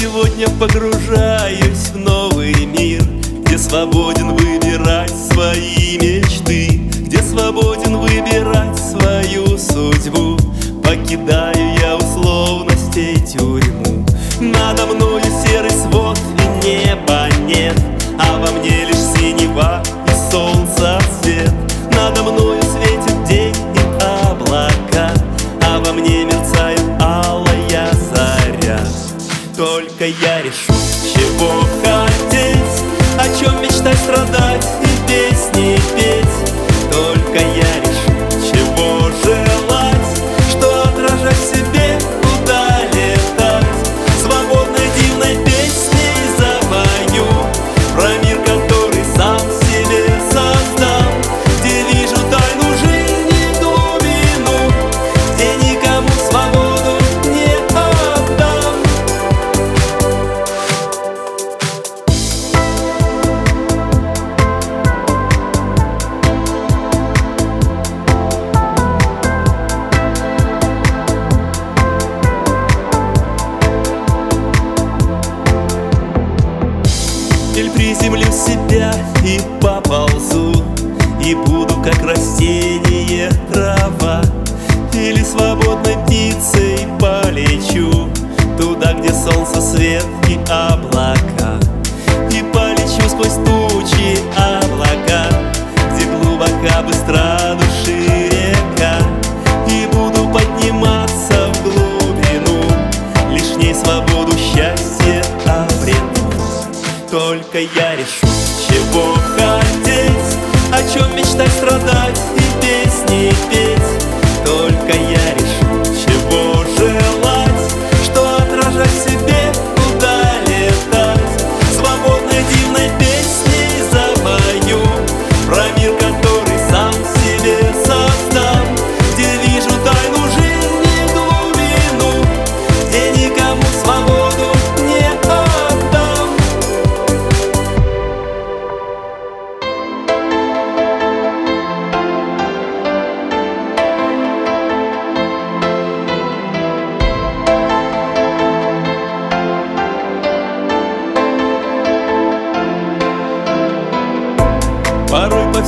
сегодня погружаюсь в новый мир Где свободен выбирать свои мечты Где свободен выбирать свою судьбу. Покидаю я условностей тюрьму. Надо мною серый свод и неба нет А во мне Только я решу, чего хотеть О чем мечтать, страдать и песни петь. Только я Или приземлю себя и поползу. И буду как растение трава. Или свободной птицей полечу. Туда, где солнце, свет и облака только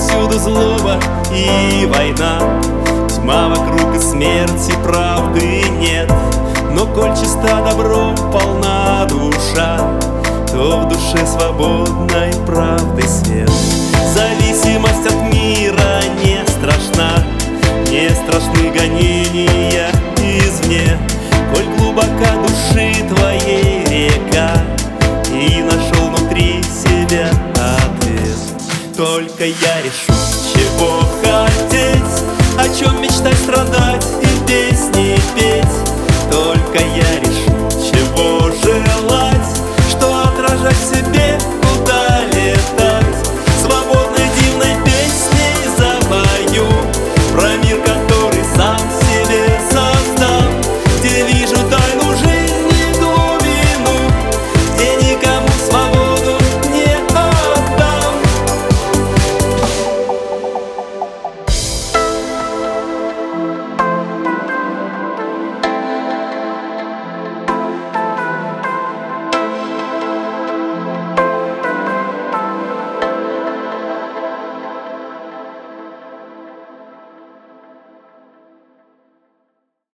повсюду злоба и война. Тьма вокруг и смерти, правды нет. Но коль чиста добром полна душа То в душе свободной правды свет. Зависимость от мира не страшна Не страшны гонения извне. Коль глубока души твоей река И нашел только я решу, чего хотеть О чем мечтать, страдать и песни петь